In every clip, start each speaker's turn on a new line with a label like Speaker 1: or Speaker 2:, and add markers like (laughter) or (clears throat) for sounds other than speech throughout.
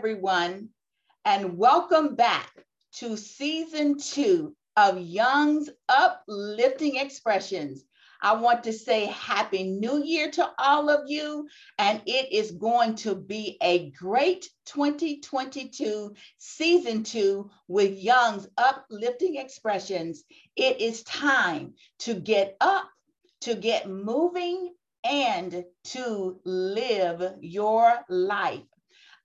Speaker 1: Everyone, and welcome back to season two of Young's Uplifting Expressions. I want to say Happy New Year to all of you, and it is going to be a great 2022 season two with Young's Uplifting Expressions. It is time to get up, to get moving, and to live your life.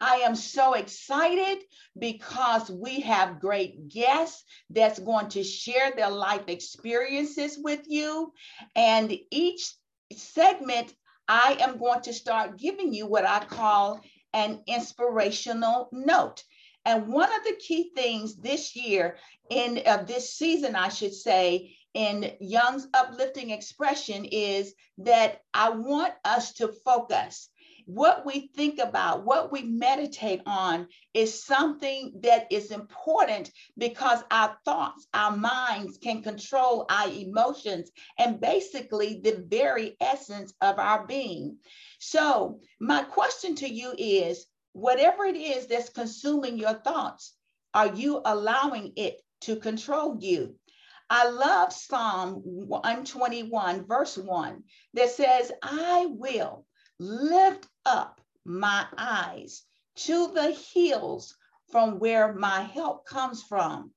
Speaker 1: I am so excited because we have great guests that's going to share their life experiences with you. And each segment, I am going to start giving you what I call an inspirational note. And one of the key things this year, in uh, this season, I should say, in Young's uplifting expression is that I want us to focus what we think about, what we meditate on is something that is important because our thoughts, our minds can control our emotions and basically the very essence of our being. So, my question to you is whatever it is that's consuming your thoughts, are you allowing it to control you? I love Psalm 121, verse 1, that says, I will lift up my eyes to the hills from where my help comes from.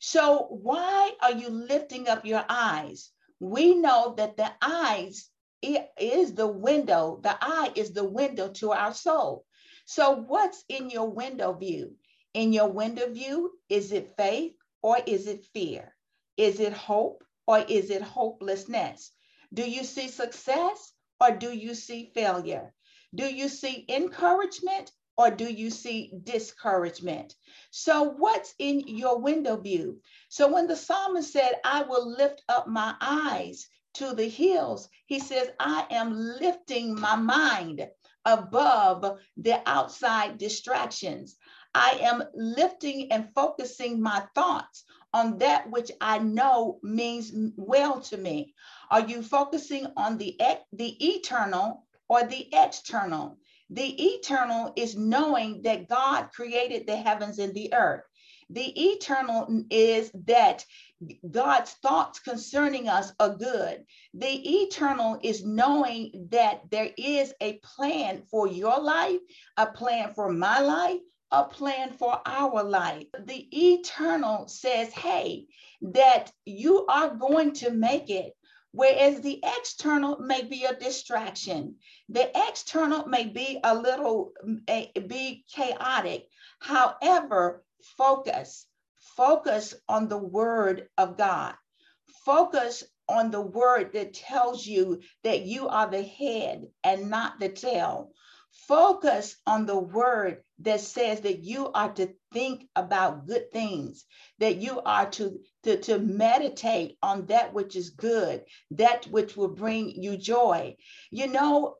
Speaker 1: So, why are you lifting up your eyes? We know that the eyes is the window, the eye is the window to our soul. So, what's in your window view? In your window view, is it faith or is it fear? Is it hope or is it hopelessness? Do you see success or do you see failure? Do you see encouragement or do you see discouragement? So, what's in your window view? So, when the psalmist said, I will lift up my eyes to the hills, he says, I am lifting my mind above the outside distractions. I am lifting and focusing my thoughts on that which I know means well to me? Are you focusing on the, the eternal or the external? The eternal is knowing that God created the heavens and the earth. The eternal is that God's thoughts concerning us are good. The eternal is knowing that there is a plan for your life, a plan for my life, a plan for our life. The eternal says, hey, that you are going to make it. Whereas the external may be a distraction. The external may be a little, be chaotic. However, focus, focus on the word of God. Focus on the word that tells you that you are the head and not the tail. Focus on the word that says that you are to think about good things, that you are to, to, to meditate on that which is good, that which will bring you joy. You know,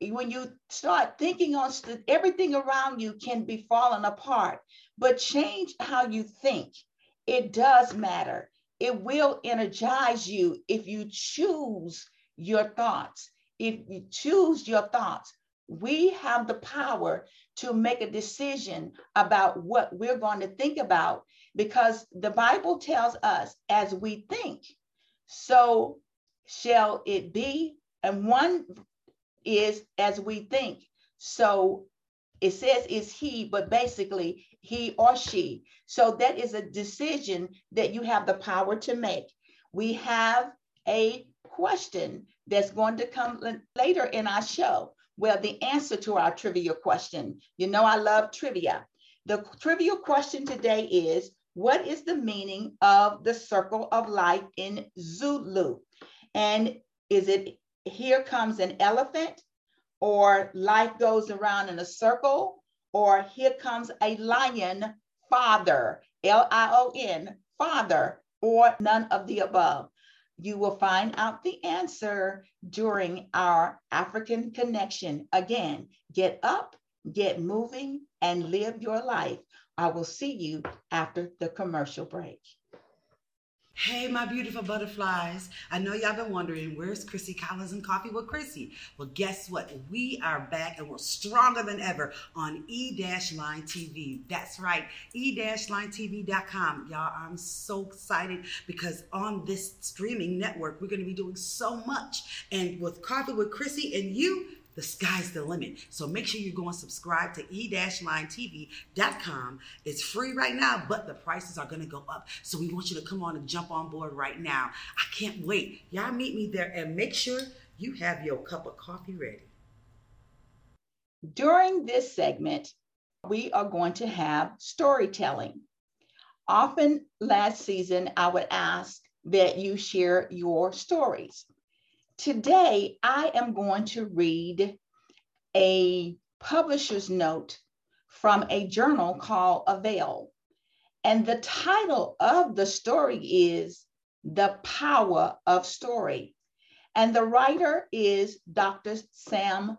Speaker 1: when you start thinking on everything around you can be falling apart, but change how you think. It does matter. It will energize you if you choose your thoughts. If you choose your thoughts, we have the power to make a decision about what we're going to think about because the Bible tells us as we think, so shall it be. And one is as we think. So it says is he, but basically he or she. So that is a decision that you have the power to make. We have a question that's going to come later in our show. Well, the answer to our trivia question, you know, I love trivia. The trivia question today is What is the meaning of the circle of life in Zulu? And is it here comes an elephant, or life goes around in a circle, or here comes a lion, father, L I O N, father, or none of the above? You will find out the answer during our African connection. Again, get up, get moving, and live your life. I will see you after the commercial break.
Speaker 2: Hey, my beautiful butterflies. I know y'all been wondering, where's Chrissy Collins and Coffee with Chrissy? Well, guess what? We are back and we're stronger than ever on E-Line TV. That's right, E-LineTV.com. Y'all, I'm so excited because on this streaming network, we're going to be doing so much. And with Coffee with Chrissy and you, the sky's the limit. So make sure you go and subscribe to e-linetv.com. It's free right now, but the prices are going to go up. So we want you to come on and jump on board right now. I can't wait. Y'all meet me there and make sure you have your cup of coffee ready.
Speaker 1: During this segment, we are going to have storytelling. Often last season, I would ask that you share your stories. Today, I am going to read a publisher's note from a journal called Avail. And the title of the story is The Power of Story. And the writer is Dr. Sam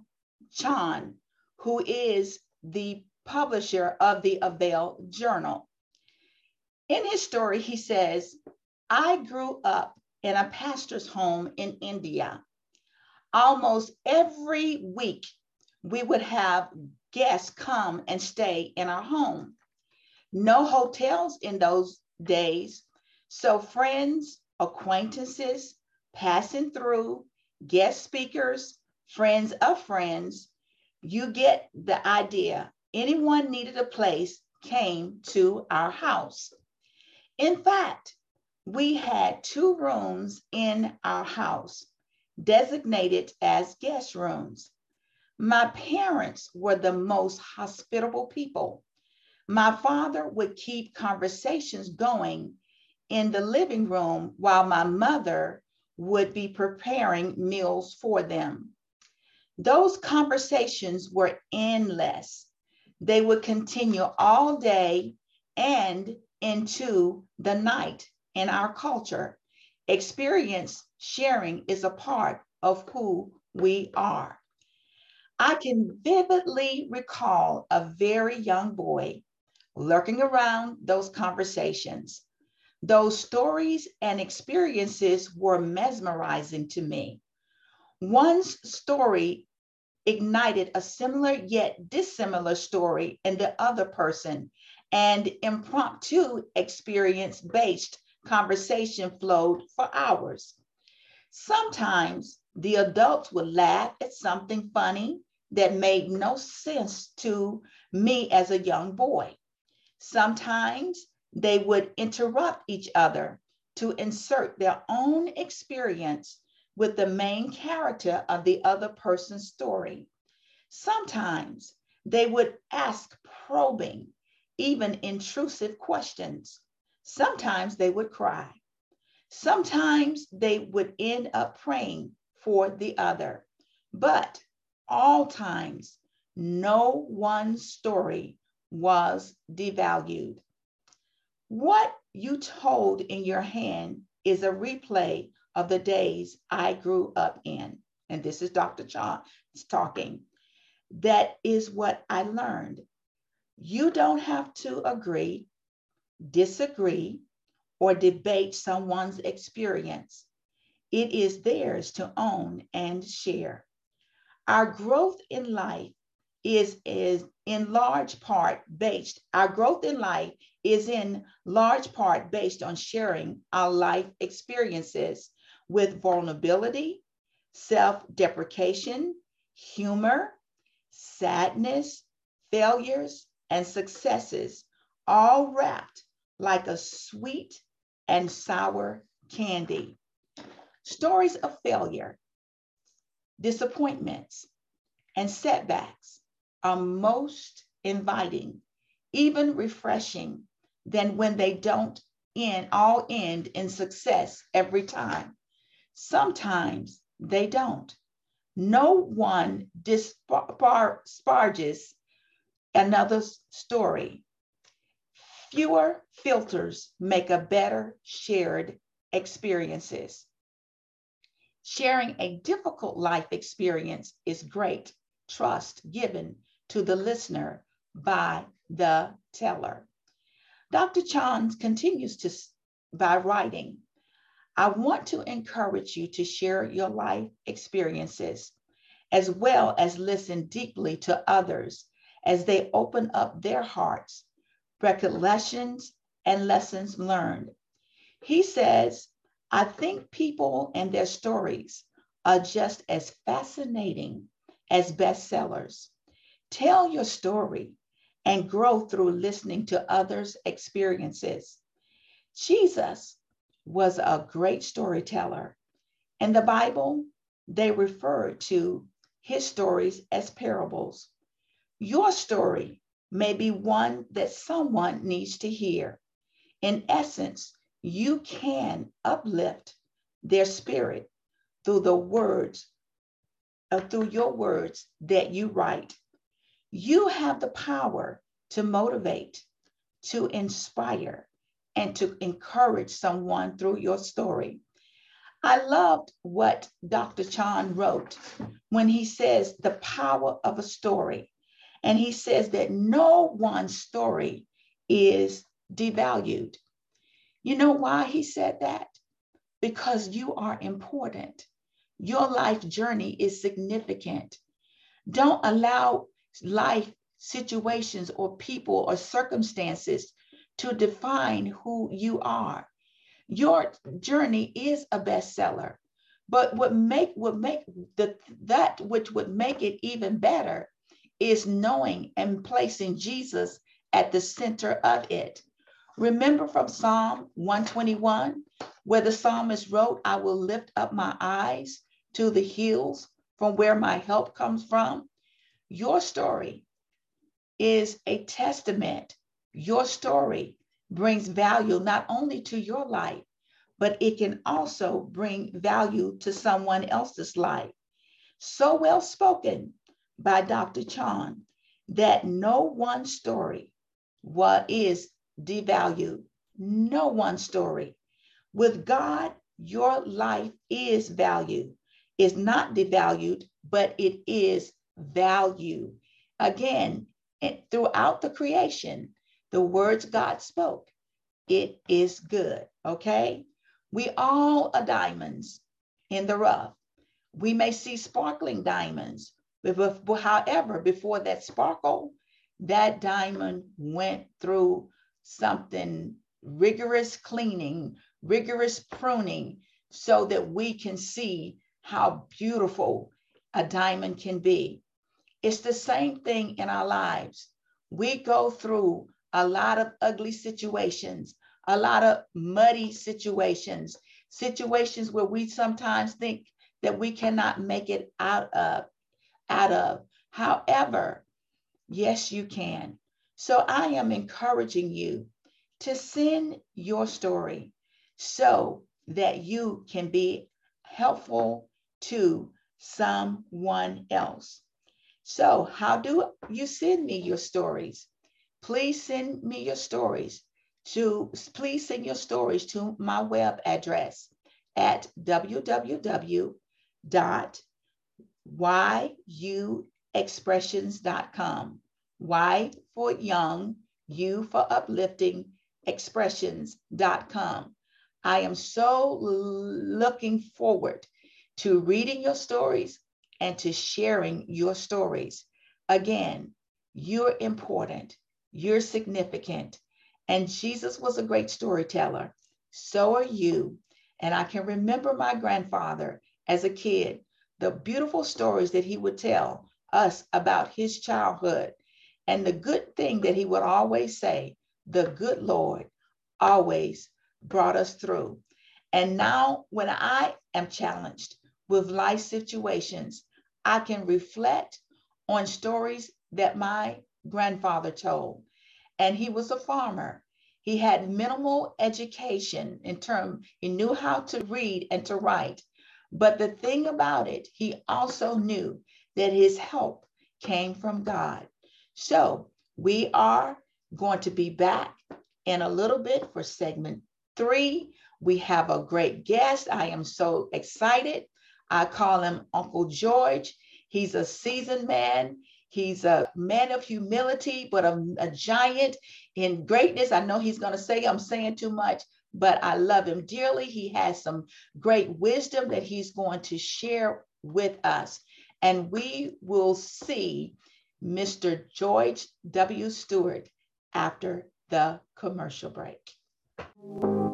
Speaker 1: Chand, who is the publisher of the Avail Journal. In his story, he says, I grew up in a pastor's home in India. Almost every week, we would have guests come and stay in our home. No hotels in those days. So, friends, acquaintances, passing through, guest speakers, friends of friends, you get the idea. Anyone needed a place came to our house. In fact, we had two rooms in our house designated as guest rooms. My parents were the most hospitable people. My father would keep conversations going in the living room while my mother would be preparing meals for them. Those conversations were endless. They would continue all day and into the night in our culture, experience sharing is a part of who we are. I can vividly recall a very young boy lurking around those conversations. Those stories and experiences were mesmerizing to me. One's story ignited a similar yet dissimilar story in the other person, and impromptu experience based conversation flowed for hours. Sometimes the adults would laugh at something funny that made no sense to me as a young boy. Sometimes they would interrupt each other to insert their own experience with the main character of the other person's story. Sometimes they would ask probing, even intrusive questions. Sometimes they would cry. Sometimes they would end up praying for the other. But all times, no one story was devalued. What you told in your hand is a replay of the days I grew up in. And this is Dr. Chand talking. That is what I learned. You don't have to agree disagree, or debate someone's experience. It is theirs to own and share. Our growth in life is, is in large part based, our growth in life is in large part based on sharing our life experiences with vulnerability, self deprecation, humor, sadness, failures, and successes, all wrapped like a sweet and sour candy. Stories of failure, disappointments, and setbacks are most inviting, even refreshing, than when they don't end, all end in success every time. Sometimes they don't. No one disparages another story Fewer filters make a better shared experiences. Sharing a difficult life experience is great trust given to the listener by the teller. Dr. Chand continues to by writing, I want to encourage you to share your life experiences as well as listen deeply to others as they open up their hearts, recollections, and lessons learned. He says, I think people and their stories are just as fascinating as bestsellers. Tell your story and grow through listening to others' experiences. Jesus was a great storyteller. In the Bible, they refer to his stories as parables. Your story may be one that someone needs to hear. In essence, you can uplift their spirit through the words, uh, through your words that you write. You have the power to motivate, to inspire, and to encourage someone through your story. I loved what Dr. Chand wrote when he says the power of a story. And he says that no one story is devalued. You know why he said that? Because you are important. Your life journey is significant. Don't allow life situations or people or circumstances to define who you are. Your journey is a bestseller. But what make what make the that which would make it even better is knowing and placing Jesus at the center of it. Remember from Psalm 121, where the psalmist wrote, I will lift up my eyes to the hills from where my help comes from. Your story is a testament. Your story brings value not only to your life, but it can also bring value to someone else's life. So well spoken by Dr. Chand that no one story what is devalued. No one story. With God, your life is value. It's not devalued, but it is value. Again, throughout the creation, the words God spoke, it is good. Okay? We all are diamonds in the rough. We may see sparkling diamonds, but however, before that sparkle, that diamond went through something rigorous cleaning, rigorous pruning, so that we can see how beautiful a diamond can be. It's the same thing in our lives. We go through a lot of ugly situations, a lot of muddy situations, situations where we sometimes think that we cannot make it out of, out of. However, yes, you can. So I am encouraging you to send your story so that you can be helpful to someone else. So, how do you send me your stories? Please send me your stories to please send your stories to my web address at www.yuexpressions.com. Y for young, U for uplifting, expressions.com. I am so looking forward to reading your stories and to sharing your stories. Again, you're important, you're significant, and Jesus was a great storyteller. So are you. And I can remember my grandfather as a kid, the beautiful stories that he would tell us about his childhood. And the good thing that he would always say, the good Lord always brought us through. And now, when I am challenged with life situations, I can reflect on stories that my grandfather told. And he was a farmer. He had minimal education in term, he knew how to read and to write. But the thing about it, he also knew that his help came from God. So we are going to be back in a little bit for segment three. We have a great guest. I am so excited. I call him Uncle George. He's a seasoned man. He's a man of humility, but a, a giant in greatness. I know he's going to say I'm saying too much, but I love him dearly. He has some great wisdom that he's going to share with us. And we will see Mr. George W. Stewart after the commercial break.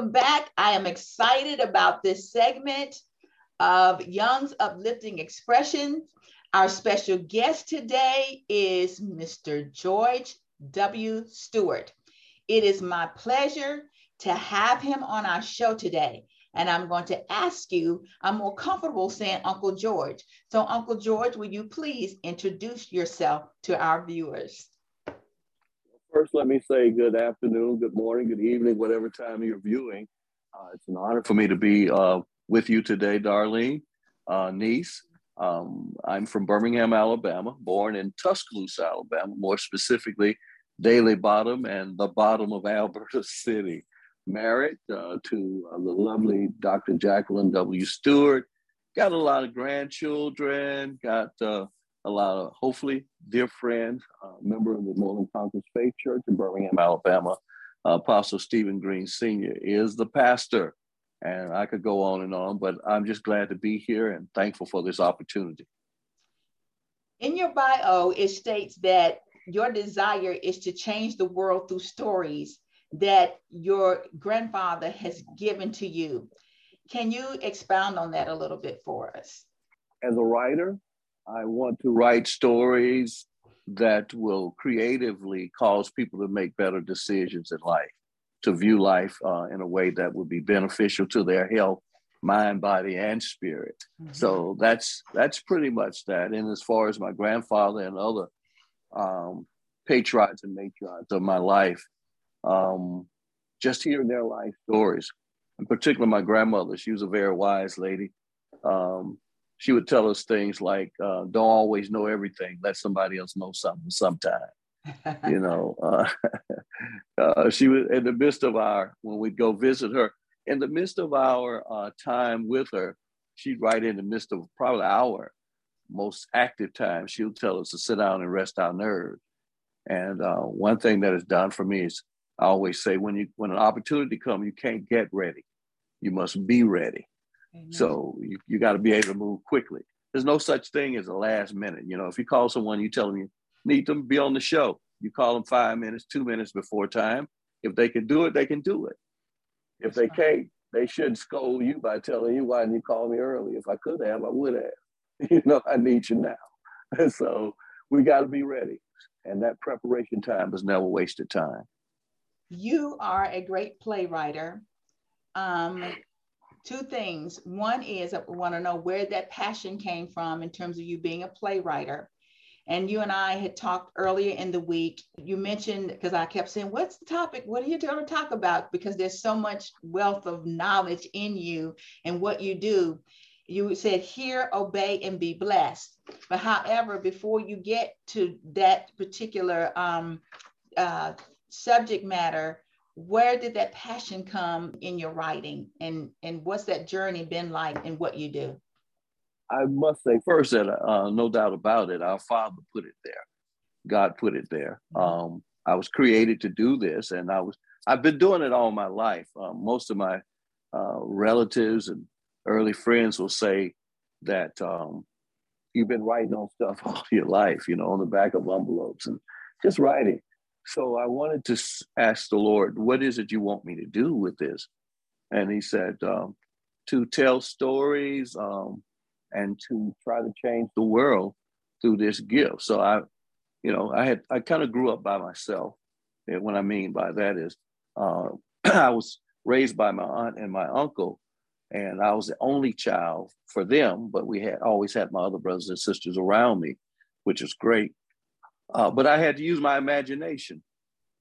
Speaker 1: Welcome back. I am excited about this segment of Young's Uplifting Expression. Our special guest today is Mr. George W. Stewart. It is my pleasure to have him on our show today. And I'm going to ask you, I'm more comfortable saying Uncle George. So, Uncle George, will you please introduce yourself to our viewers?
Speaker 3: First, let me say good afternoon, good morning, good evening, whatever time you're viewing. Uh, it's an honor for me to be uh, with you today, Darlene, uh, niece. Um, I'm from Birmingham, Alabama, born in Tuscaloosa, Alabama, more specifically, Daly Bottom and the bottom of Alberta (laughs) City. Married uh, to uh, the lovely Dr. Jacqueline W. Stewart. Got a lot of grandchildren, got uh, a lot of hopefully dear friend, uh, member of the Moreland Conference Faith Church in Birmingham, Alabama. Uh, Apostle Stephen Green Sr. is the pastor. And I could go on and on, but I'm just glad to be here and thankful for this opportunity.
Speaker 1: In your bio, it states that your desire is to change the world through stories that your grandfather has given to you. Can you expound on that a little bit for us?
Speaker 3: As a writer, I want to write stories that will creatively cause people to make better decisions in life, to view life uh, in a way that would be beneficial to their health, mind, body, and spirit. Mm-hmm. So that's that's pretty much that. And as far as my grandfather and other um, patriarchs and matriarchs of my life, um, just hearing their life stories. In particular, my grandmother, she was a very wise lady. Um, she would tell us things like, uh, "Don't always know everything. Let somebody else know something sometime." you (laughs) know, uh, (laughs) uh, she was in the midst of our when we'd go visit her. In the midst of our uh, time with her, she'd write in the midst of probably our most active time. She'll tell us to sit down and rest our nerves. And uh, one thing that is done for me is I always say when you when an opportunity comes, you can't get ready. You must be ready. Amen. So you, you got to be able to move quickly. There's no such thing as a last minute. You know, if you call someone, you tell them you need them to be on the show. You call them five minutes, two minutes before time. If they can do it, they can do it. If they can't, they should scold you by telling you why didn't you call me early. If I could have, I would have. (laughs) You know, I need you now. And (laughs) so we got to be ready. And that preparation time is never wasted time.
Speaker 1: You are a great playwright. Um, two things. One is I want to know where that passion came from in terms of you being a playwright. And you and I had talked earlier in the week. You mentioned, because I kept saying, What's the topic? What are you going to talk about? Because there's so much wealth of knowledge in you and what you do. You said, Hear, obey, and be blessed. But however, before you get to that particular um, uh, subject matter, where did that passion come in your writing? And and what's that journey been like in what you do?
Speaker 3: I must say first that uh, no doubt about it our father put it there. God put it there. Mm-hmm. um, i was created to do this and i was i've been doing it all my life. Um, most of my uh, relatives and early friends will say that um, you've been writing on stuff (laughs) all your life you know on the back of envelopes and just writing so I wanted to ask the Lord, what is it you want me to do with this? And he said, um, to tell stories um, and to try to change the world through this gift. So I, you know, I had, I kind of grew up by myself. And what I mean by that is uh, (clears throat) I was raised by my aunt and my uncle. and I was the only child for them. But we had always had my other brothers and sisters around me, which is great. Uh, but I had to use my imagination.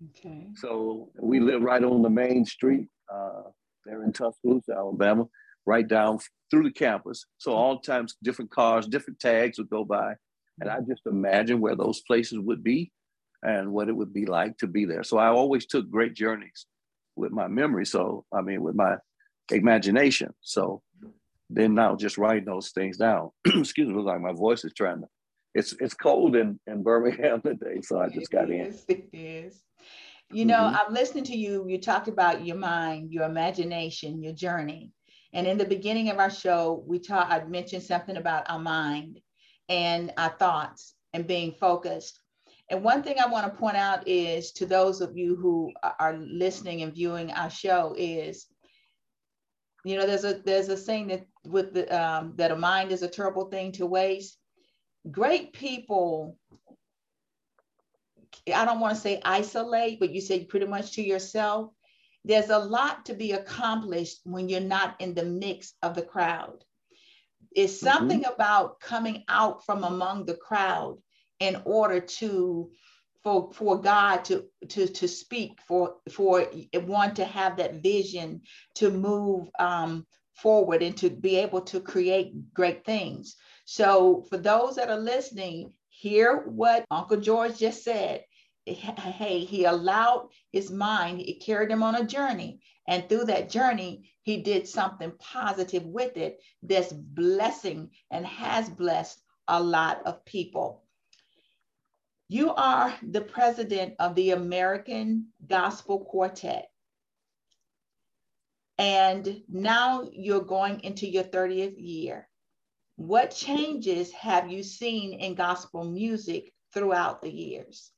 Speaker 3: Okay. So we live right on the main street uh, there in Tuscaloosa, Alabama, right down through the campus. So all times different cars, different tags would go by. And I just imagine where those places would be and what it would be like to be there. So I always took great journeys with my memory. So, I mean, with my imagination. So then now just writing those things down. (clears throat) Excuse me, like my voice is trying to, it's it's cold in, in Birmingham (laughs) today. So I just got in.
Speaker 1: It is. You know, mm-hmm. I'm listening to you. You talked about your mind, your imagination, your journey. And in the beginning of our show, we talked, I mentioned something about our mind and our thoughts and being focused. And one thing I want to point out is to those of you who are listening and viewing our show is, you know, there's a there's a saying that with the um, that a mind is a terrible thing to waste. Great people, I don't want to say isolate, but you say pretty much to yourself. There's a lot to be accomplished when you're not in the mix of the crowd. It's mm-hmm. something mm-hmm. about coming out from among the crowd in order to for for God to to to speak for for one to have that vision to move um, forward and to be able to create great things. So for those that are listening, hear what Uncle George just said. Hey, he allowed his mind, it carried him on a journey. And through that journey, he did something positive with it that's blessing and has blessed a lot of people. You are the president of the American Gospel Quartet. And now you're going into your 30th year. What changes have you seen in gospel music throughout the years?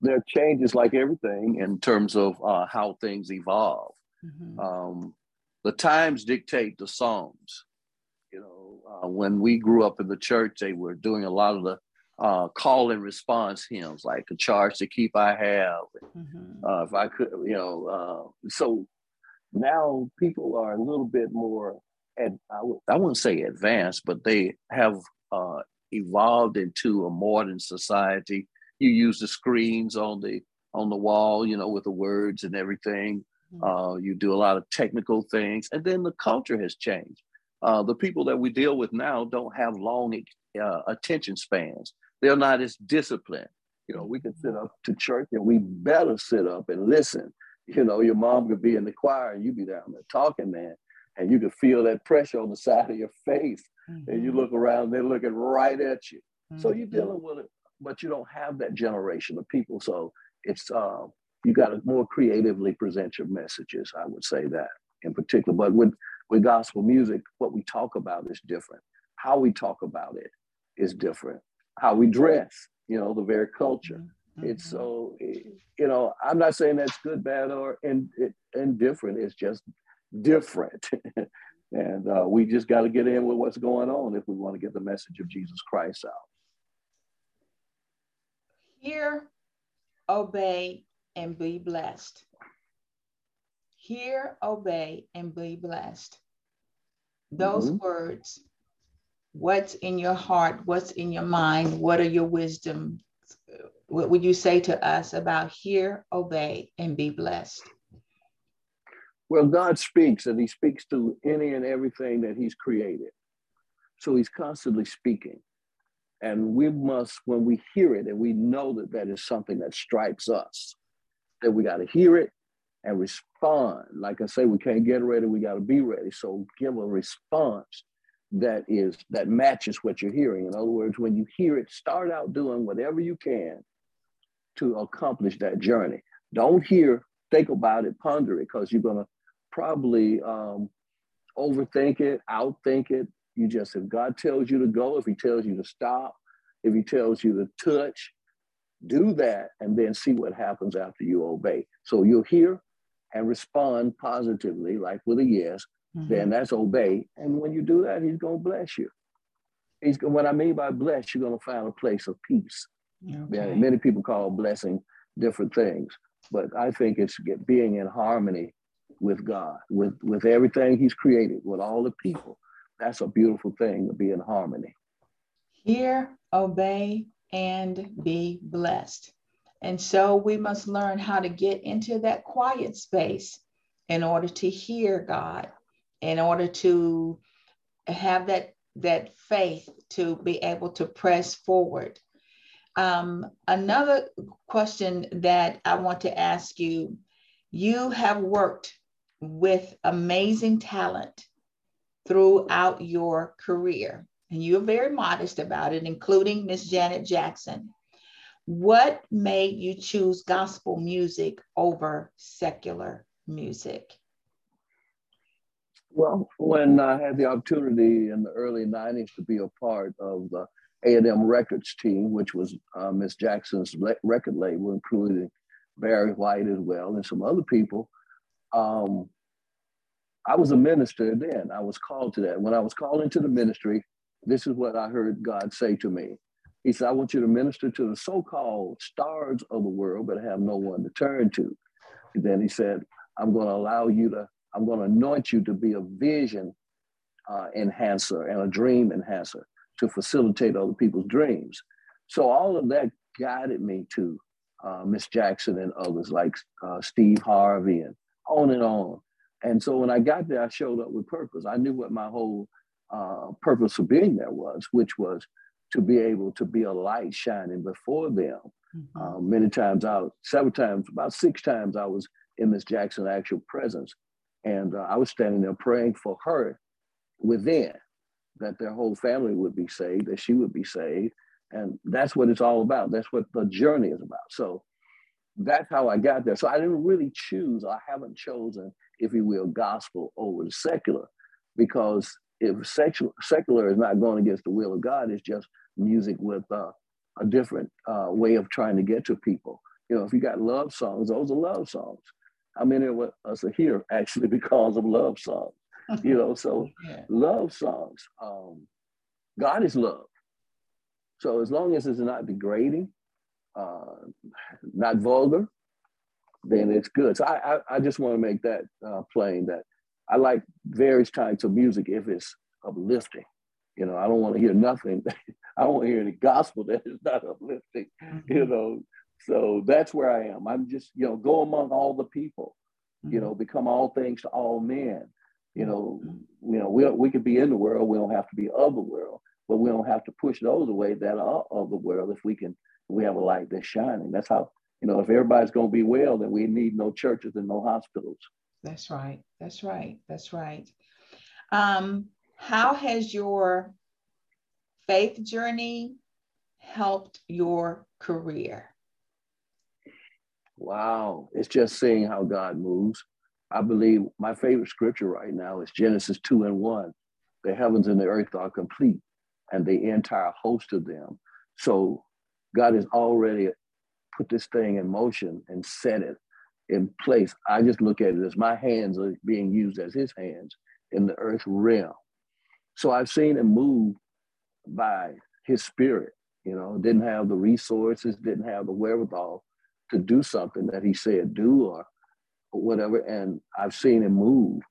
Speaker 3: There are changes like everything in terms of uh, how things evolve. Mm-hmm. Um, the times dictate the songs. You know, uh, when we grew up in the church, they were doing a lot of the uh, call and response hymns, like a charge to keep I have. Mm-hmm. Uh, if I could, you know, uh, so now people are a little bit more, ad, I w- I wouldn't say advanced, but they have uh, evolved into a modern society. You use the screens on the on the wall, you know, with the words and everything. Mm-hmm. Uh, you do a lot of technical things, and then the culture has changed. Uh, the people that we deal with now don't have long uh, attention spans they're not as disciplined. You know, we can sit up to church and we better sit up and listen. You know, your mom could be in the choir and you be down there talking, man, and you can feel that pressure on the side of your face. Mm-hmm. And you mm-hmm. look around, they're looking right at you. Mm-hmm. So you're mm-hmm. dealing with it, but you don't have that generation of people. So it's uh, you got to more creatively present your messages. I would say that in particular. But with with gospel music, what we talk about is different. How we talk about it is different how we dress, you know, the very culture. Mm-hmm. It's so, you know, I'm not saying that's good, bad, or in, indifferent. It's just different. (laughs) and uh, we just got to get in with what's going on if we want to get the message of Jesus Christ out.
Speaker 1: Hear, obey, and be blessed. Hear, obey, and be blessed. Those mm-hmm. words what's in your heart, what's in your mind, what are your wisdom? What would you say to us about hear, obey, and be blessed?
Speaker 3: Well, God speaks, and He speaks to any and everything that He's created. So He's constantly speaking. And we must, when we hear it, and we know that that is something that strikes us, that we got to hear it and respond. Like I say, we can't get ready, we got to be ready. So give a response that is that matches what you're hearing. In other words, when you hear it, start out doing whatever you can to accomplish that journey. Don't hear, think about it, ponder it, because you're gonna probably um, overthink it, outthink it. You just if God tells you to go, if He tells you to stop, if He tells you to touch, do that, and then see what happens after you obey. So you'll hear and respond positively, like with a yes, mm-hmm. then that's obey. And when you do that, he's going to bless you. He's what I mean by bless, you're going to find a place of peace. Okay. Yeah, many people call blessing different things, but I think it's being in harmony with God, with, with everything He's created, with all the people. That's a beautiful thing to be in harmony.
Speaker 1: Hear, obey, and be blessed. And so we must learn how to get into that quiet space in order to hear God, in order to have that, that faith to be able to press forward. Um, another question that I want to ask you you have worked with amazing talent throughout your career, and you're very modest about it, including Miss Janet Jackson. What made you choose gospel music over secular music?
Speaker 3: Well, when I had the opportunity in the early 90s to be a part of the A&M Records team, which was uh, Miss Jackson's record label, including Barry White as well, and some other people. Um, I was a minister then. I was called to that. When I was called into the ministry, this is what I heard God say to me. He said, I want you to minister to the so called stars of the world, but have no one to turn to. And then he said, I'm going to allow you to, I'm going to anoint you to be a vision uh, enhancer and a dream enhancer to facilitate other people's dreams. So all of that guided me to uh, Miss Jackson and others like uh, Steve Harvey and on and on. And so when I got there, I showed up with purpose. I knew what my whole uh, purpose for being there was, which was to be able to be a light shining before them. Mm-hmm. Uh, many times out, several times, about six times, I was in Miss Jackson's actual presence, and uh, I was standing there praying for her within that their whole family would be saved, that she would be saved, and that's what it's all about. That's what the journey is about. So that's how I got there. So I didn't really choose, I haven't chosen, if you will, gospel over the secular, because if secular, secular is not going against the will of God, it's just music with uh, a different uh, way of trying to get to people. You know, if you got love songs, those are love songs. How many of us are here (laughs) actually because of love songs? You know, so (laughs) yeah. love songs. Um, God is love. So as long as it's not degrading, uh, not vulgar, then it's good. So I, I, I just want to make that uh, plain that I like various types of music if it's uplifting. You know, I don't want to hear nothing. (laughs) I don't want to hear any gospel that is not uplifting. Mm-hmm. You know, so that's where I am. I'm just, you know, go among all the people. Mm-hmm. You know, become all things to all men. You know, mm-hmm. you know, we we could be in the world. We don't have to be of the world but we don't have to push those away that are of the world if we can we have a light that's shining. That's how you know if everybody's going to be well then we need no churches and no hospitals.
Speaker 1: That's right. That's right. That's right. Um, how has your faith journey helped your career?
Speaker 3: Wow. It's just seeing how god moves. I believe my favorite scripture right now is genesis 2 and 1 the heavens and the earth are complete and the entire host of them. So God has already put this thing in motion and set it in place. I just look at it as my hands are being used as his hands in the earth realm. So I've seen him move by his spirit, you know, didn't have the resources, didn't have the wherewithal to do something that he said do or, whatever. And I've seen him move.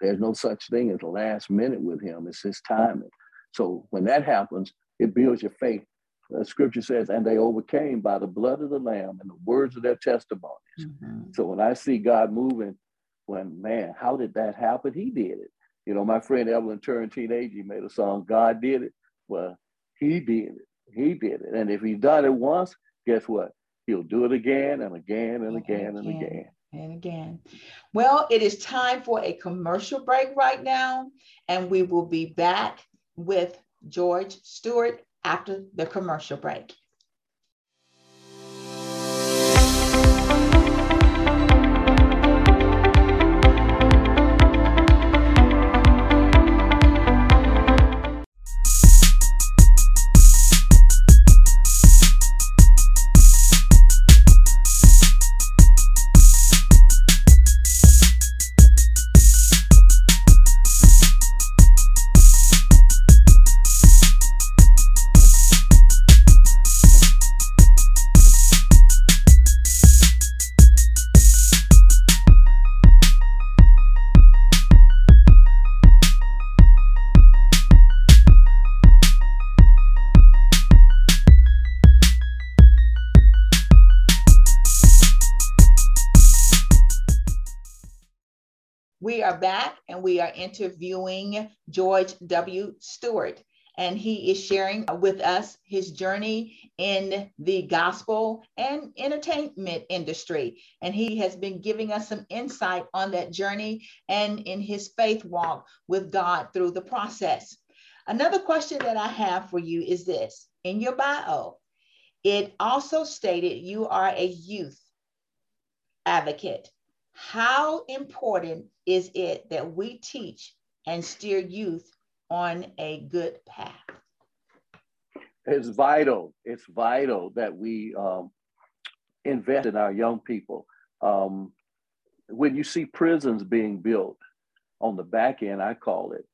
Speaker 3: There's no such thing as the last minute with him. It's his timing. So when that happens, it builds your faith. The scripture says, and they overcame by the blood of the Lamb and the words of their testimonies. Mm-hmm. So when I see God moving, when man, how did that happen? He did it. You know, my friend Evelyn Turrentine-Agee, made a song, God did it. Well, he did it. He did it. And if he's done it once, guess what? He'll do it again and again and, and again, again and again.
Speaker 1: And again. Well, it is time for a commercial break right now, and we will be back with George Stewart after the commercial break. Are back and we are interviewing George W. Stewart. And he is sharing with us his journey in the gospel and entertainment industry. And he has been giving us some insight on that journey and in his faith walk with God through the process. Another question that I have for you is this in your bio, it also stated you are a youth advocate. How important is it that we teach and steer youth on a good path?
Speaker 3: It's vital. It's vital that we um, invest in our young people. Um, when you see prisons being built on the back end, I call it,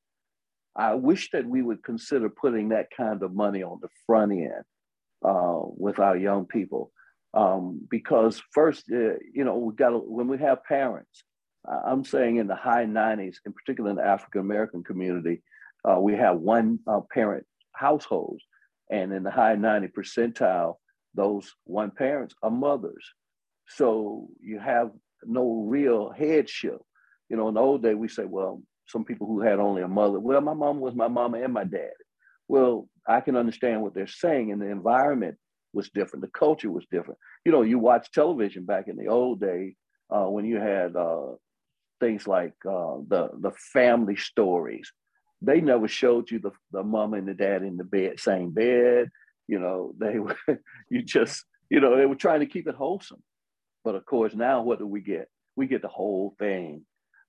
Speaker 3: I wish that we would consider putting that kind of money on the front end uh, with our young people. Um, because first, uh, you know, we got when we have parents, I'm saying in the high 90s, in particular in the African American community, uh, we have one uh, parent households, and in the high 90 percentile, those one parents are mothers. So you have no real headship. You know, in the old day, we say, well, some people who had only a mother. Well, my mom was my mama and my dad. Well, I can understand what they're saying, in the environment was different. The culture was different. You know, you watch television back in the old day uh, when you had uh, things like uh, the the family stories. They never showed you the the mom and the dad in the bed, same bed. You know, they were (laughs) you just you know they were trying to keep it wholesome. But of course, now what do we get? We get the whole thing.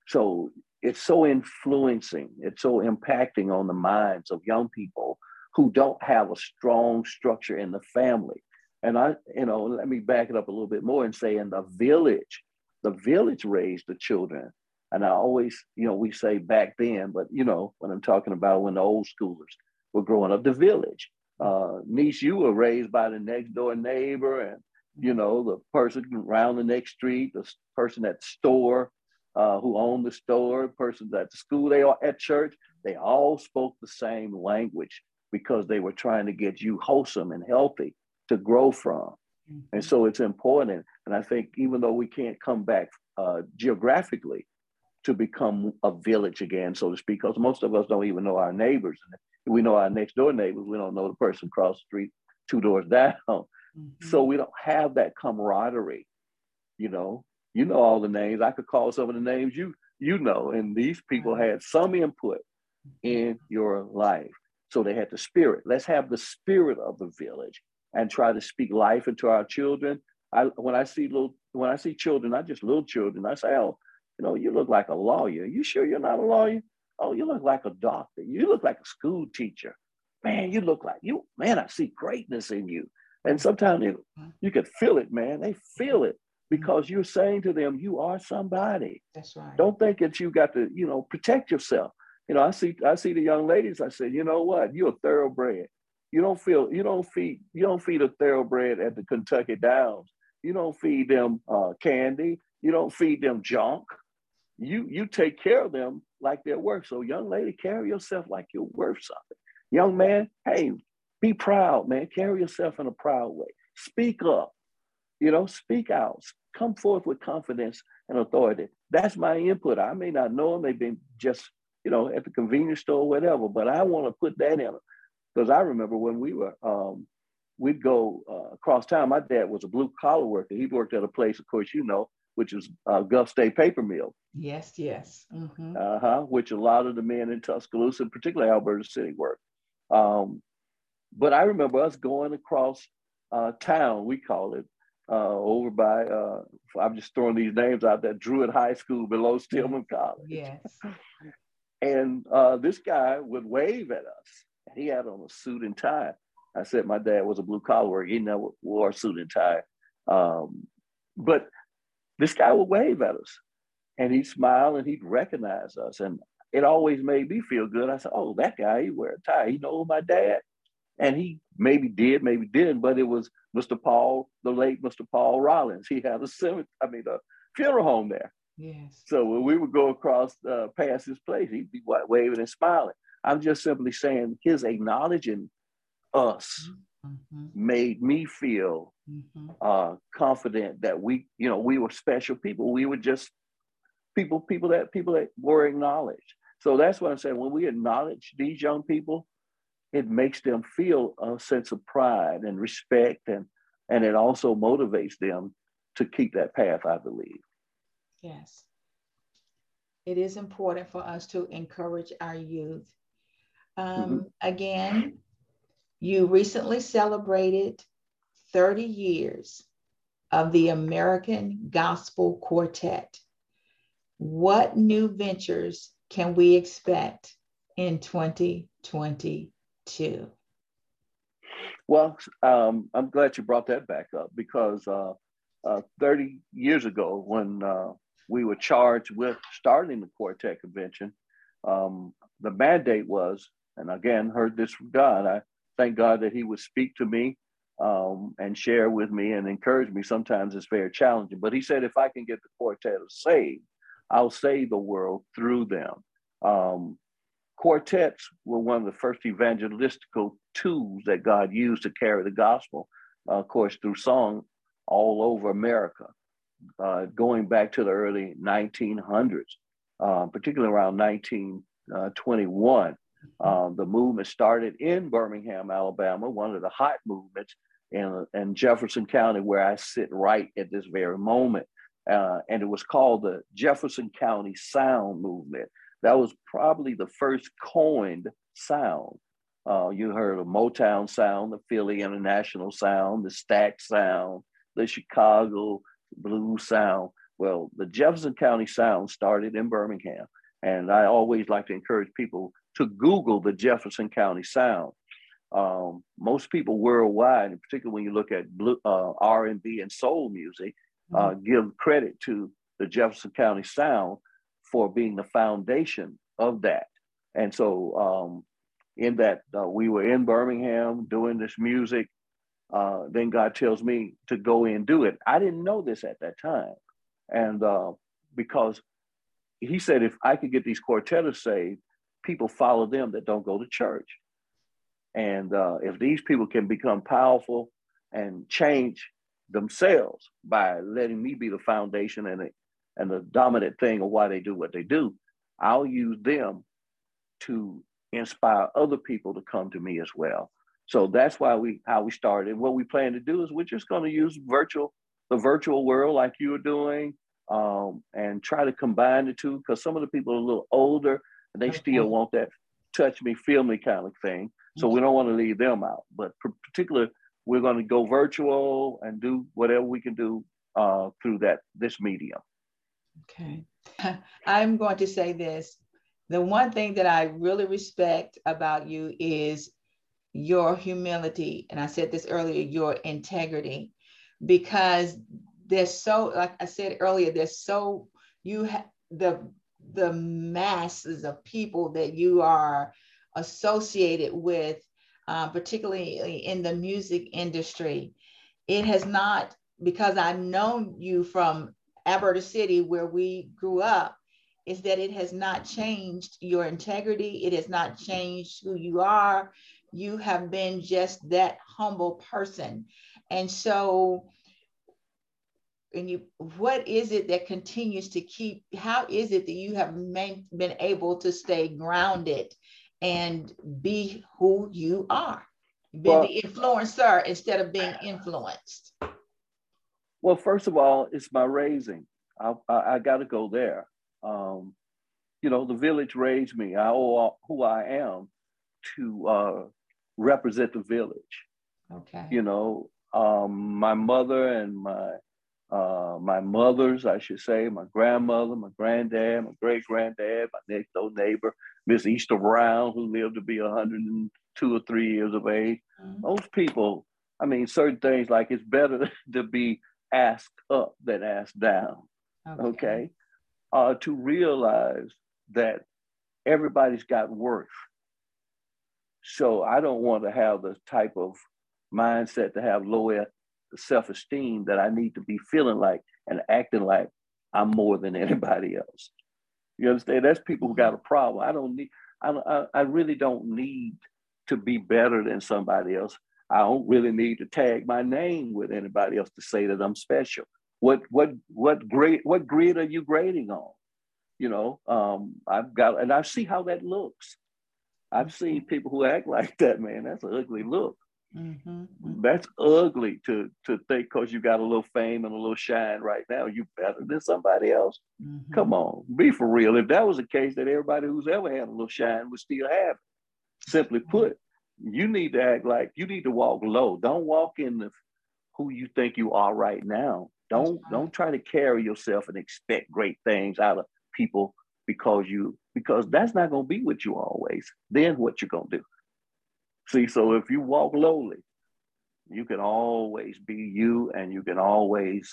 Speaker 3: So it's so influencing, it's so impacting on the minds of young people who don't have a strong structure in the family. And I, you know, let me back it up a little bit more and say in the village, the village raised the children. And I always, you know, we say back then, but you know, when I'm talking about when the old schoolers were growing up, the village. Uh, niece, you were raised by the next door neighbor and, you know, the person around the next street, the person at the store, uh, who owned the store, persons at the school, they are at church, they all spoke the same language because they were trying to get you wholesome and healthy to grow from. Mm-hmm. And so it's important. And I think even though we can't come back uh, geographically to become a village again, so to speak, because most of us don't even know our neighbors. We know our next door neighbors, we don't know the person across the street two doors (laughs) down. Mm-hmm. So we don't have that camaraderie, you know. You know all the names. I could call some of the names you you know, and these people had some input in your life. So they had the spirit. Let's have the spirit of the village and try to speak life into our children. I when I see little when I see children, not just little children, I say, oh, you know, you look like a lawyer. You sure you're not a lawyer? Oh, you look like a doctor. You look like a school teacher. Man, you look like you, man, I see greatness in you. And sometimes you, you could feel it, man. They feel it because you're saying to them, you are somebody.
Speaker 1: That's right.
Speaker 3: Don't think that you got to, you know, protect yourself you know, I see I see the young ladies. I said, you know what? You're a thoroughbred. You don't feel you don't feed you don't feed a thoroughbred at the Kentucky Downs. You don't feed them uh, candy. You don't feed them junk. You you take care of them like they're worth. So, young lady, carry yourself like you're worth something. Young man, hey, be proud, man. Carry yourself in a proud way. Speak up. You know, speak out. Come forth with confidence and authority. That's my input. I may not know them. They've been just you know, at the convenience store whatever. But I want to put that in because I remember when we were, um, we'd go uh, across town. My dad was a blue collar worker. He worked at a place, of course, you know, which was uh, Gulf State Paper Mill.
Speaker 1: Yes, yes. Mm-hmm.
Speaker 3: Uh huh. Which a lot of the men in Tuscaloosa, particularly Alberta City, worked. Um, but I remember us going across uh, town. We call it uh, over by. Uh, I'm just throwing these names out there. Druid High School below Stillman College.
Speaker 1: Yes. (laughs)
Speaker 3: And uh, this guy would wave at us. He had on a suit and tie. I said my dad was a blue collar worker. He never wore a suit and tie. Um, but this guy would wave at us and he'd smile and he'd recognize us. And it always made me feel good. I said, oh, that guy, he wear a tie. He knows my dad. And he maybe did, maybe didn't, but it was Mr. Paul, the late Mr. Paul Rollins. He had a cemetery, I mean, a funeral home there.
Speaker 1: Yes.
Speaker 3: So when we would go across uh, past his place, he'd be waving and smiling. I'm just simply saying his acknowledging us mm-hmm. made me feel mm-hmm. uh, confident that we, you know, we were special people. We were just people, people that people that were acknowledged. So that's what I'm saying. When we acknowledge these young people, it makes them feel a sense of pride and respect, and and it also motivates them to keep that path. I believe.
Speaker 1: Yes, it is important for us to encourage our youth. Um, mm-hmm. Again, you recently celebrated 30 years of the American Gospel Quartet. What new ventures can we expect in 2022?
Speaker 3: Well, um, I'm glad you brought that back up because uh, uh, 30 years ago, when uh, we were charged with starting the Quartet Convention, um, the mandate was, and again, heard this from God. I thank God that He would speak to me um, and share with me and encourage me. Sometimes it's very challenging, but He said, if I can get the quartet saved, I'll save the world through them. Um, quartets were one of the first evangelistical tools that God used to carry the gospel, uh, of course, through song all over America, uh, going back to the early 1900s, uh, particularly around 1921. Um, the movement started in Birmingham, Alabama, one of the hot movements in, in Jefferson County, where I sit right at this very moment. Uh, and it was called the Jefferson County Sound Movement. That was probably the first coined sound. Uh, you heard of Motown sound, the Philly International sound, the Stax sound, the Chicago blues sound. Well, the Jefferson County sound started in Birmingham. And I always like to encourage people to Google the Jefferson County sound. Um, most people worldwide, in particular when you look at blue, uh, R&B and soul music, uh, mm-hmm. give credit to the Jefferson County sound for being the foundation of that. And so, um, in that, uh, we were in Birmingham doing this music. Uh, then God tells me to go and do it. I didn't know this at that time. And uh, because He said, if I could get these quartetters saved, people follow them that don't go to church. And uh, if these people can become powerful and change themselves by letting me be the foundation and and the dominant thing of why they do what they do, I'll use them to inspire other people to come to me as well. So that's why we how we started. What we plan to do is we're just going to use virtual the virtual world like you are doing, um, and try to combine the two because some of the people are a little older and they okay. still want that touch me, feel me kind of thing. So we don't want to leave them out. But particularly, we're going to go virtual and do whatever we can do uh, through that this medium.
Speaker 1: Okay, I'm going to say this. The one thing that I really respect about you is your humility, and I said this earlier, your integrity, because there's so, like I said earlier, there's so you have the the masses of people that you are associated with, uh, particularly in the music industry. It has not, because I've known you from Alberta City, where we grew up, is that it has not changed your integrity. It has not changed who you are. You have been just that humble person. And so and you what is it that continues to keep how is it that you have main, been able to stay grounded and be who you are? Be well, the influencer instead of being influenced.
Speaker 3: Well first of all it's my raising. I, I, I got to go there. Um, you know the village raised me. I owe all, who i am to uh, represent the village
Speaker 1: okay
Speaker 3: you know um, my mother and my uh, my mothers, I should say, my grandmother, my granddad, my great granddad, my next door neighbor, Miss Easter Brown, who lived to be 102 or three years of age. Mm-hmm. Those people, I mean, certain things like it's better (laughs) to be asked up than asked down. Okay. okay? Uh, to realize that everybody's got worth. So I don't want to have the type of mindset to have lower self esteem that I need to be feeling like and acting like I'm more than (laughs) anybody else. You understand? That's people who got a problem. I don't need. I, I really don't need to be better than somebody else. I don't really need to tag my name with anybody else to say that I'm special. What what what grade what grid are you grading on? You know, um, I've got, and I see how that looks. I've seen people who act like (laughs) that, man. That's an ugly look. Mm-hmm, mm-hmm. That's ugly to to think because you got a little fame and a little shine right now, you better than somebody else. Mm-hmm. Come on, be for real. If that was the case, that everybody who's ever had a little shine would still have it. Simply mm-hmm. put, you need to act like you need to walk low. Don't walk in the who you think you are right now. Don't right. don't try to carry yourself and expect great things out of people because you because that's not going to be with you always. Then what you're going to do? See, so if you walk lowly, you can always be you and you can always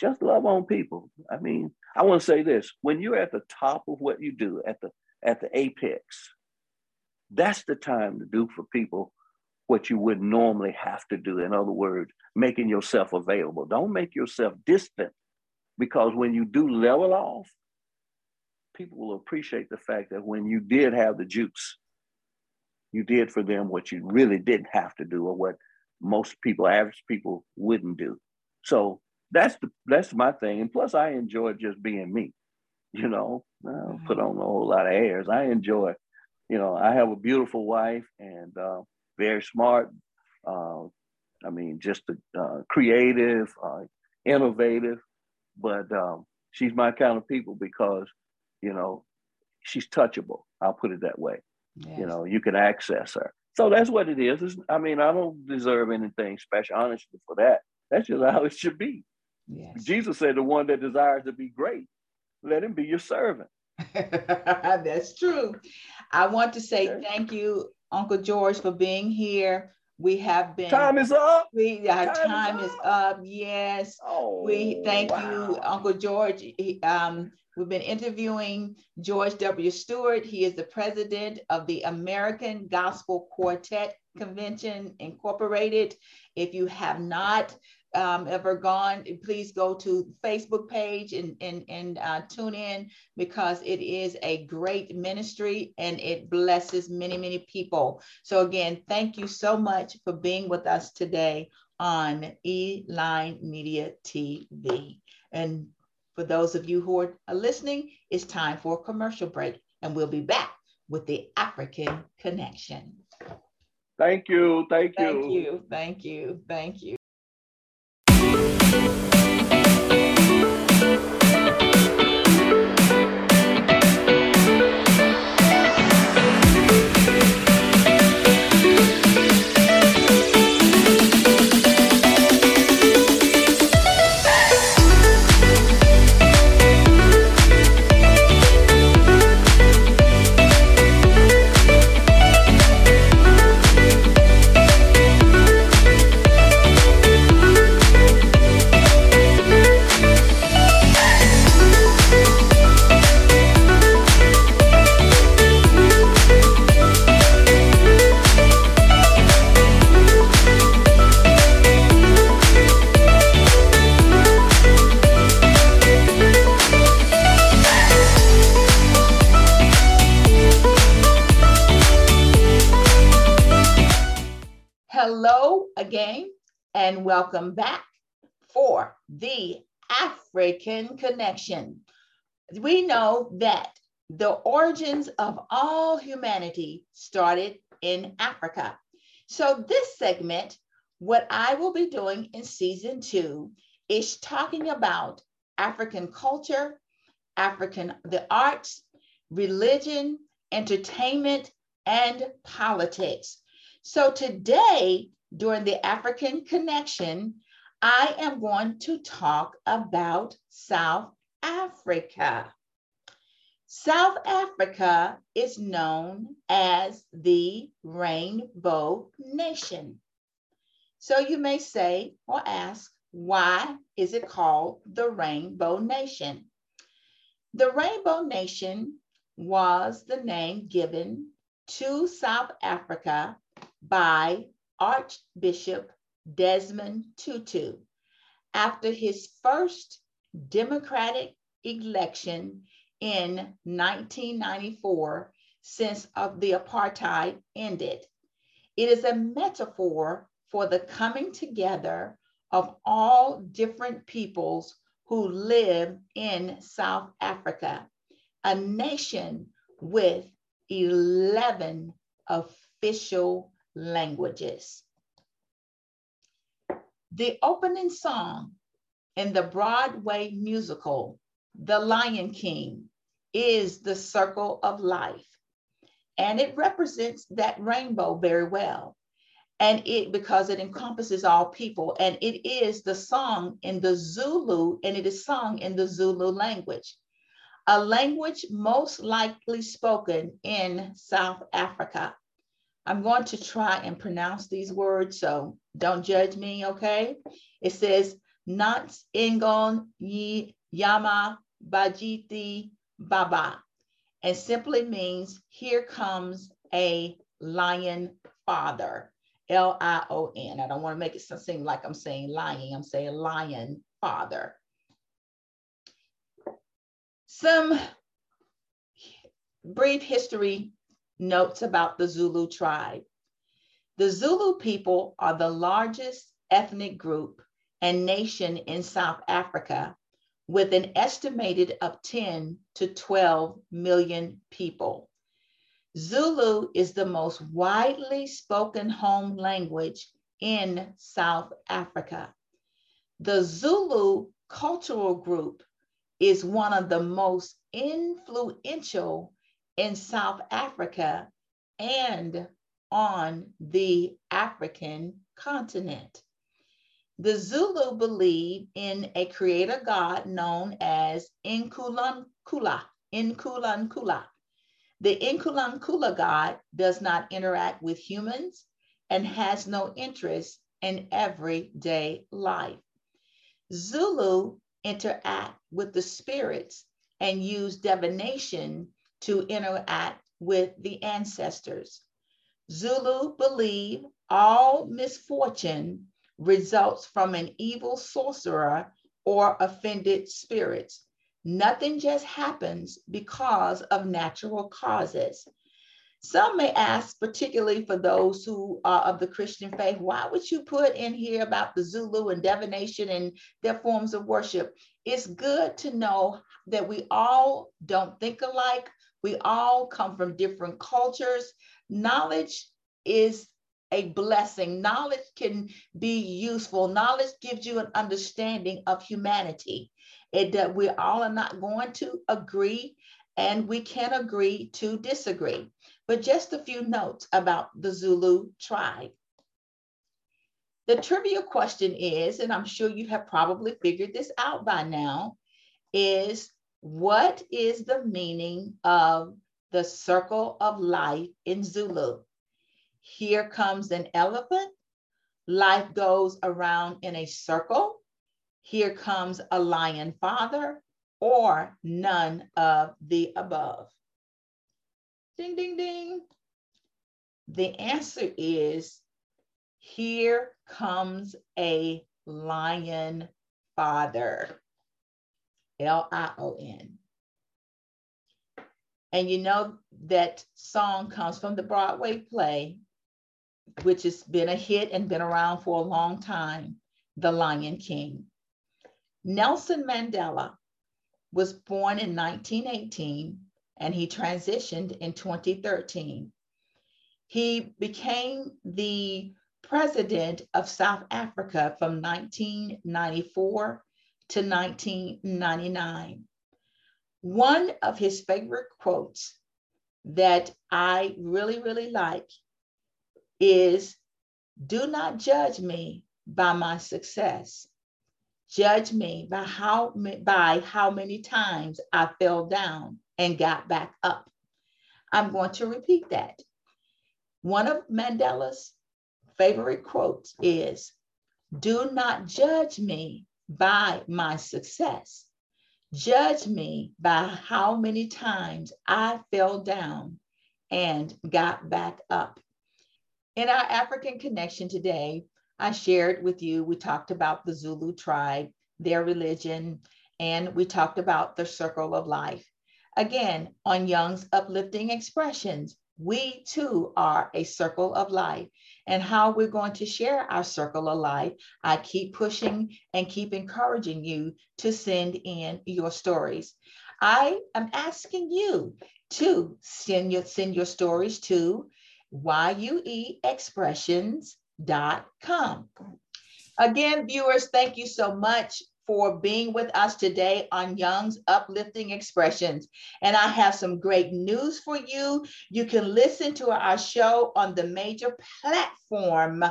Speaker 3: just love on people. I mean, I want to say this, when you're at the top of what you do, at the at the apex, that's the time to do for people what you would normally have to do. In other words, making yourself available. Don't make yourself distant because when you do level off, people will appreciate the fact that when you did have the juice, you did for them what you really didn't have to do or what most people, average people, wouldn't do. So that's the that's my thing. And plus, I enjoy just being me. You know, I don't put on a whole lot of airs. I enjoy. You know, I have a beautiful wife and uh, very smart. Uh, I mean, just a, uh, creative, uh, innovative, but um, she's my kind of people because, you know, she's touchable. I'll put it that way. Yes. You know, you can access her. So that's what it is. It's, I mean, I don't deserve anything special, honestly, for that. That's just how it should be. Yes. Jesus said, the one that desires to be great, let him be your servant. (laughs)
Speaker 1: that's true. I want to say thank you, Uncle George, for being here. We have been
Speaker 3: time is up.
Speaker 1: We our time, time is, up. is, up. Yes. Oh, we thank wow. you, Uncle George. He, um, We've been interviewing George W. Stewart. He is the president of the American Gospel Quartet Convention Incorporated. If you have not um, ever gone, please go to Facebook page and, and, and uh, tune in because it is a great ministry and it blesses many, many people. So again, thank you so much for being with us today on E-Line Media TV. And for those of you who are listening, it's time for a commercial break, and we'll be back with the African Connection.
Speaker 3: Thank you. Thank you.
Speaker 1: Thank you. Thank you. Thank you. Welcome back for the African Connection. We know that the origins of all humanity started in Africa. So, this segment, what I will be doing in season two, is talking about African culture, African, the arts, religion, entertainment, and politics. So, today, during the African Connection, I am going to talk about South Africa. South Africa is known as the Rainbow Nation. So you may say or ask, why is it called the Rainbow Nation? The Rainbow Nation was the name given to South Africa by Archbishop Desmond Tutu after his first Democratic election in 1994 since of the apartheid ended. It is a metaphor for the coming together of all different peoples who live in South Africa. a nation with 11 official languages. The opening song in the Broadway musical, The Lion King, is the circle of life. And it represents that rainbow very well. And it, because it encompasses all people, and it is the song in the Zulu, and it is sung in the Zulu language, a language most likely spoken in South Africa. I'm going to try and pronounce these words, so don't judge me, okay? It says, Nats Ingon Yi Yama Bajiti Baba, and simply means, here comes a lion father, L I O N. I don't want to make it seem like I'm saying lying, I'm saying lion father. Some brief history notes about the Zulu tribe. The Zulu people are the largest ethnic group and nation in South Africa with an estimated of 10 to 12 million people. Zulu is the most widely spoken home language in South Africa. The Zulu cultural group is one of the most influential in South Africa and on the African continent. The Zulu believe in a creator god known as Nkulunkulu. Nkulunkulu. The Nkulunkulu god does not interact with humans and has no interest in everyday life. Zulu interact with the spirits and use divination to interact with the ancestors. Zulu believe all misfortune results from an evil sorcerer or offended spirits. Nothing just happens because of natural causes. Some may ask, particularly for those who are of the Christian faith, why would you put in here about the Zulu and divination and their forms of worship? It's good to know that we all don't think alike. We all come from different cultures. Knowledge is a blessing. Knowledge can be useful. Knowledge gives you an understanding of humanity. It that we all are not going to agree, and we can agree to disagree. But just a few notes about the Zulu tribe. The trivia question is, and I'm sure you have probably figured this out by now, is what is the meaning of the circle of life in Zulu? Here comes an elephant. Life goes around in a circle. Here comes a lion father, or none of the above. Ding, ding, ding. The answer is here comes a lion father. L I O N. And you know that song comes from the Broadway play, which has been a hit and been around for a long time, The Lion King. Nelson Mandela was born in 1918 and he transitioned in 2013. He became the president of South Africa from 1994 to 1999. One of his favorite quotes that I really, really like is Do not judge me by my success. Judge me by how, by how many times I fell down and got back up. I'm going to repeat that. One of Mandela's favorite quotes is Do not judge me by my success. Judge me by how many times I fell down and got back up. In our African connection today, I shared with you, we talked about the Zulu tribe, their religion, and we talked about the circle of life. Again, on Young's uplifting expressions, we too are a circle of life and how we're going to share our circle of life. I keep pushing and keep encouraging you to send in your stories. I am asking you to send your, send your stories to yueexpressions.com. Again, viewers, thank you so much for being with us today on Young's Uplifting Expressions. And I have some great news for you. You can listen to our show on the major platform,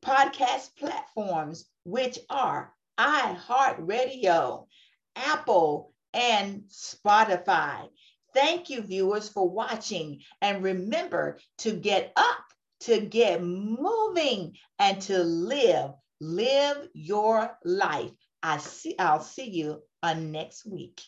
Speaker 1: podcast platforms, which are iHeartRadio, Apple, and Spotify. Thank you, viewers, for watching. And remember to get up, to get moving, and to live. Live your life. I see, I'll see you on next week.